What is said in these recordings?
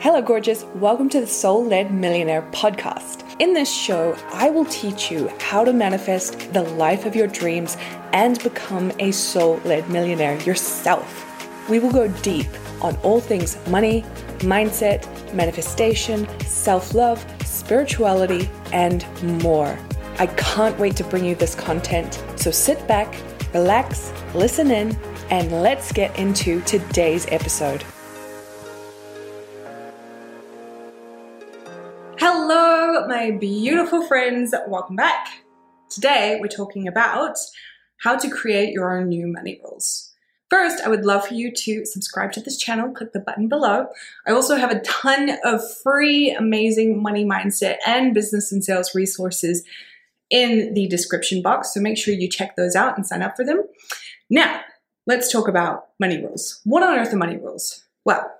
Hello, gorgeous. Welcome to the Soul Led Millionaire podcast. In this show, I will teach you how to manifest the life of your dreams and become a soul led millionaire yourself. We will go deep on all things money, mindset, manifestation, self love, spirituality, and more. I can't wait to bring you this content. So sit back, relax, listen in, and let's get into today's episode. My beautiful friends. Welcome back. Today, we're talking about how to create your own new money rules. First, I would love for you to subscribe to this channel, click the button below. I also have a ton of free, amazing money mindset and business and sales resources in the description box, so make sure you check those out and sign up for them. Now, let's talk about money rules. What on earth are money rules? Well,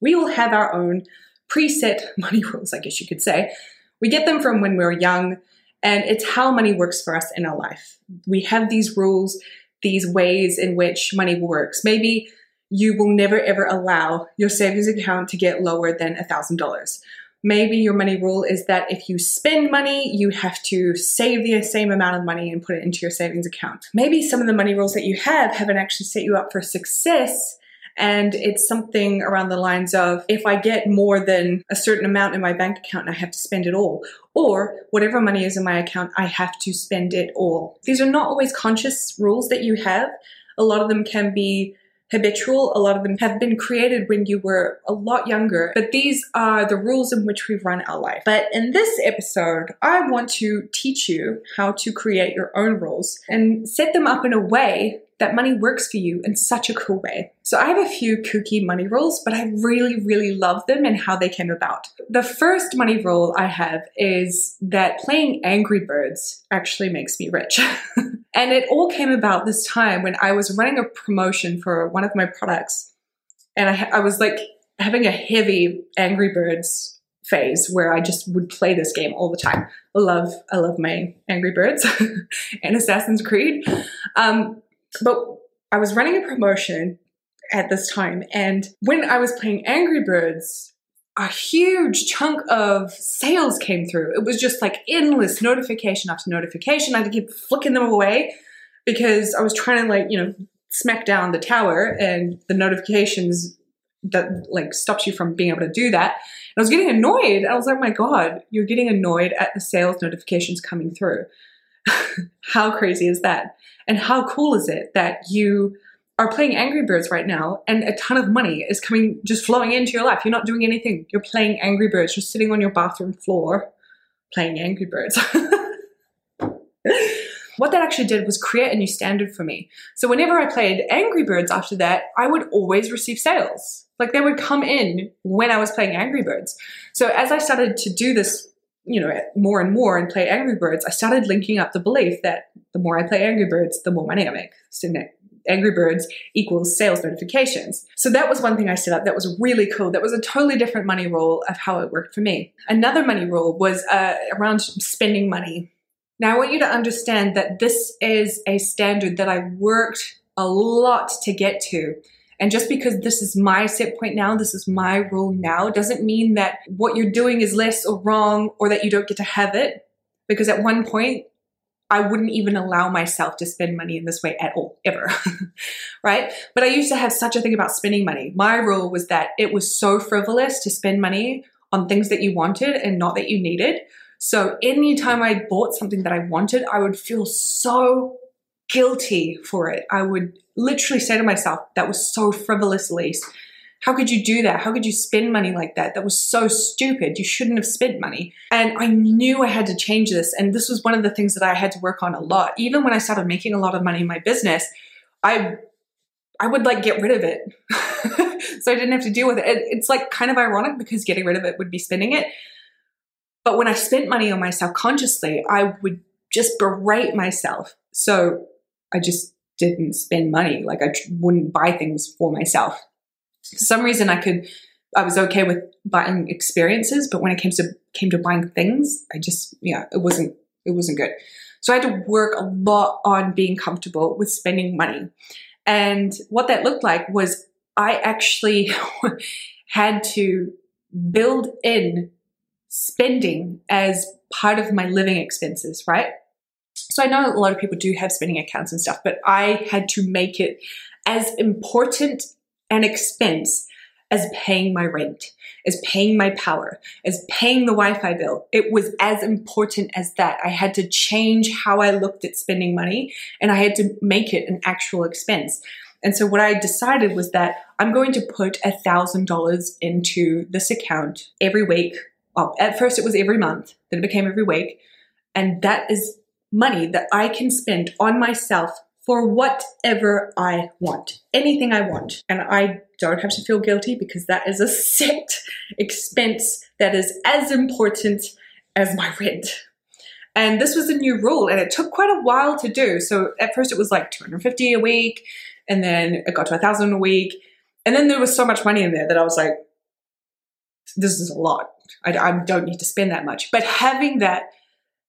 we will have our own preset money rules, I guess you could say. We get them from when we are young, and it's how money works for us in our life. We have these rules, these ways in which money works. Maybe you will never ever allow your savings account to get lower than $1,000. Maybe your money rule is that if you spend money, you have to save the same amount of money and put it into your savings account. Maybe some of the money rules that you have haven't actually set you up for success and it's something around the lines of if I get more than a certain amount in my bank account, I have to spend it all. Or whatever money is in my account, I have to spend it all. These are not always conscious rules that you have. A lot of them can be habitual. A lot of them have been created when you were a lot younger, but these are the rules in which we run our life. But in this episode, I want to teach you how to create your own rules and set them up in a way that money works for you in such a cool way. So I have a few kooky money rules, but I really, really love them and how they came about. The first money rule I have is that playing Angry Birds actually makes me rich. and it all came about this time when I was running a promotion for one of my products. And I, I was like having a heavy Angry Birds phase where I just would play this game all the time. I love, I love my Angry Birds and Assassin's Creed. Um, but I was running a promotion at this time, and when I was playing Angry Birds, a huge chunk of sales came through. It was just like endless notification after notification. I had to keep flicking them away because I was trying to like, you know, smack down the tower and the notifications that like stops you from being able to do that. And I was getting annoyed. I was like, my God, you're getting annoyed at the sales notifications coming through. how crazy is that? And how cool is it that you are playing Angry Birds right now and a ton of money is coming, just flowing into your life? You're not doing anything. You're playing Angry Birds, just sitting on your bathroom floor playing Angry Birds. what that actually did was create a new standard for me. So whenever I played Angry Birds after that, I would always receive sales. Like they would come in when I was playing Angry Birds. So as I started to do this you know, more and more and play Angry Birds, I started linking up the belief that the more I play Angry Birds, the more money I make. So Angry Birds equals sales notifications. So that was one thing I set up that was really cool. That was a totally different money rule of how it worked for me. Another money rule was uh, around spending money. Now, I want you to understand that this is a standard that I worked a lot to get to. And just because this is my set point now, this is my rule now, doesn't mean that what you're doing is less or wrong or that you don't get to have it. Because at one point, I wouldn't even allow myself to spend money in this way at all, ever. right? But I used to have such a thing about spending money. My rule was that it was so frivolous to spend money on things that you wanted and not that you needed. So anytime I bought something that I wanted, I would feel so guilty for it. I would literally say to myself, that was so frivolous, Elise. How could you do that? How could you spend money like that? That was so stupid. You shouldn't have spent money. And I knew I had to change this. And this was one of the things that I had to work on a lot. Even when I started making a lot of money in my business, I I would like get rid of it. so I didn't have to deal with it. It's like kind of ironic because getting rid of it would be spending it. But when I spent money on myself consciously, I would just berate myself. So I just didn't spend money. Like I wouldn't buy things for myself. For some reason, I could. I was okay with buying experiences, but when it came to came to buying things, I just yeah, it wasn't it wasn't good. So I had to work a lot on being comfortable with spending money. And what that looked like was I actually had to build in spending as part of my living expenses, right? So I know a lot of people do have spending accounts and stuff, but I had to make it as important an expense as paying my rent, as paying my power, as paying the Wi Fi bill. It was as important as that. I had to change how I looked at spending money and I had to make it an actual expense. And so what I decided was that I'm going to put a thousand dollars into this account every week. Well, at first it was every month, then it became every week. And that is money that I can spend on myself for whatever I want, anything I want. And I don't have to feel guilty because that is a set expense that is as important as my rent. And this was a new rule and it took quite a while to do. So at first it was like 250 a week and then it got to a thousand a week. And then there was so much money in there that I was like, this is a lot. I, I don't need to spend that much. But having that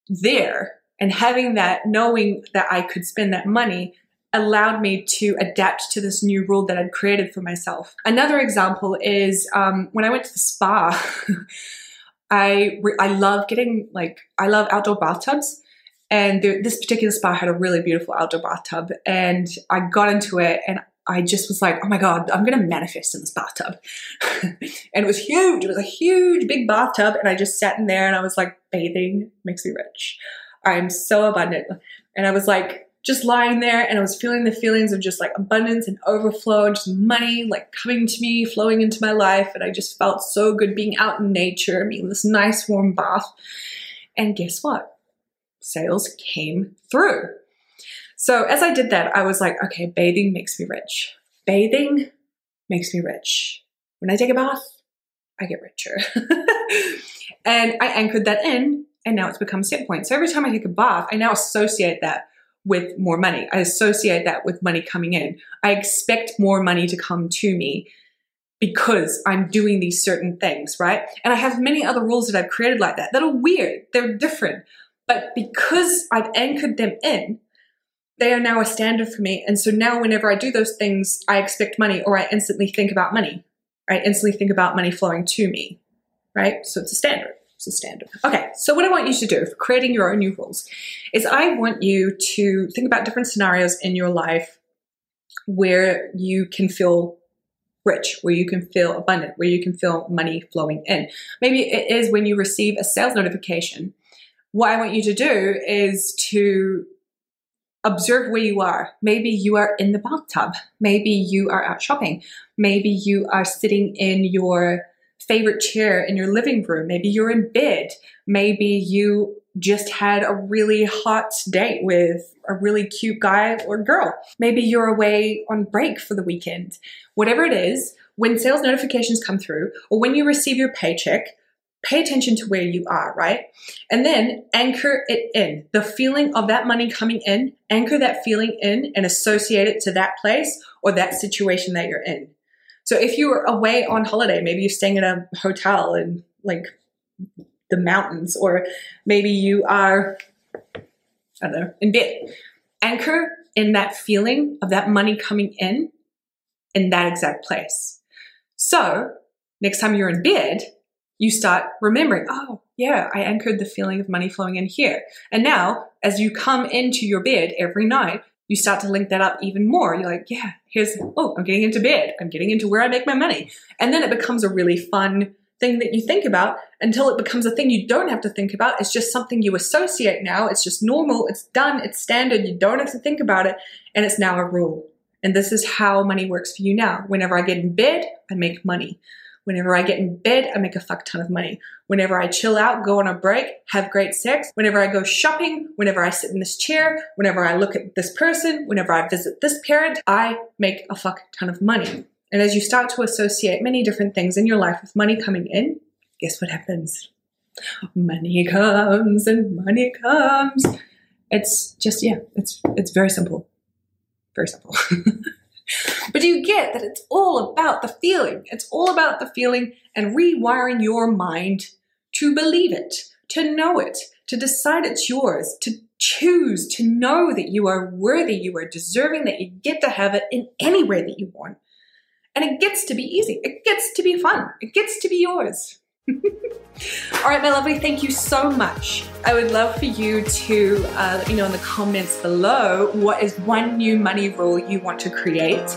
there and having that, knowing that I could spend that money allowed me to adapt to this new rule that I'd created for myself. Another example is um, when I went to the spa. I I love getting like I love outdoor bathtubs, and this particular spa had a really beautiful outdoor bathtub, and I got into it, and I just was like, oh my god, I'm gonna manifest in this bathtub, and it was huge. It was a huge, big bathtub, and I just sat in there, and I was like, bathing makes me rich. I'm so abundant. And I was like, just lying there and I was feeling the feelings of just like abundance and overflow and just money like coming to me, flowing into my life. And I just felt so good being out in nature, being this nice warm bath. And guess what? Sales came through. So as I did that, I was like, okay, bathing makes me rich. Bathing makes me rich. When I take a bath, I get richer. and I anchored that in and now it's become set point. So every time I take a bath, I now associate that with more money. I associate that with money coming in. I expect more money to come to me because I'm doing these certain things, right? And I have many other rules that I've created like that that are weird, they're different. But because I've anchored them in, they are now a standard for me. And so now, whenever I do those things, I expect money or I instantly think about money. I instantly think about money flowing to me, right? So it's a standard. It's a standard. Okay, so what I want you to do for creating your own new rules is I want you to think about different scenarios in your life where you can feel rich, where you can feel abundant, where you can feel money flowing in. Maybe it is when you receive a sales notification. What I want you to do is to observe where you are. Maybe you are in the bathtub. Maybe you are out shopping. Maybe you are sitting in your favorite chair in your living room. Maybe you're in bed. Maybe you just had a really hot date with a really cute guy or girl. Maybe you're away on break for the weekend. Whatever it is, when sales notifications come through or when you receive your paycheck, pay attention to where you are, right? And then anchor it in. The feeling of that money coming in, anchor that feeling in and associate it to that place or that situation that you're in. So if you were away on holiday, maybe you're staying in a hotel in like the mountains, or maybe you are, I don't know, in bed. Anchor in that feeling of that money coming in in that exact place. So next time you're in bed, you start remembering, oh, yeah, I anchored the feeling of money flowing in here. And now, as you come into your bed every night, you start to link that up even more. You're like, yeah, here's, oh, I'm getting into bed. I'm getting into where I make my money. And then it becomes a really fun thing that you think about until it becomes a thing you don't have to think about. It's just something you associate now. It's just normal. It's done. It's standard. You don't have to think about it. And it's now a rule. And this is how money works for you now. Whenever I get in bed, I make money. Whenever I get in bed, I make a fuck ton of money. Whenever I chill out, go on a break, have great sex, whenever I go shopping, whenever I sit in this chair, whenever I look at this person, whenever I visit this parent, I make a fuck ton of money. And as you start to associate many different things in your life with money coming in, guess what happens? Money comes and money comes. It's just, yeah, it's, it's very simple. Very simple. But you get that it's all about the feeling. It's all about the feeling and rewiring your mind to believe it, to know it, to decide it's yours, to choose, to know that you are worthy, you are deserving, that you get to have it in any way that you want. And it gets to be easy. It gets to be fun. It gets to be yours. All right, my lovely, thank you so much. I would love for you to uh, let me know in the comments below what is one new money rule you want to create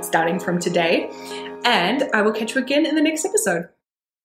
starting from today. And I will catch you again in the next episode.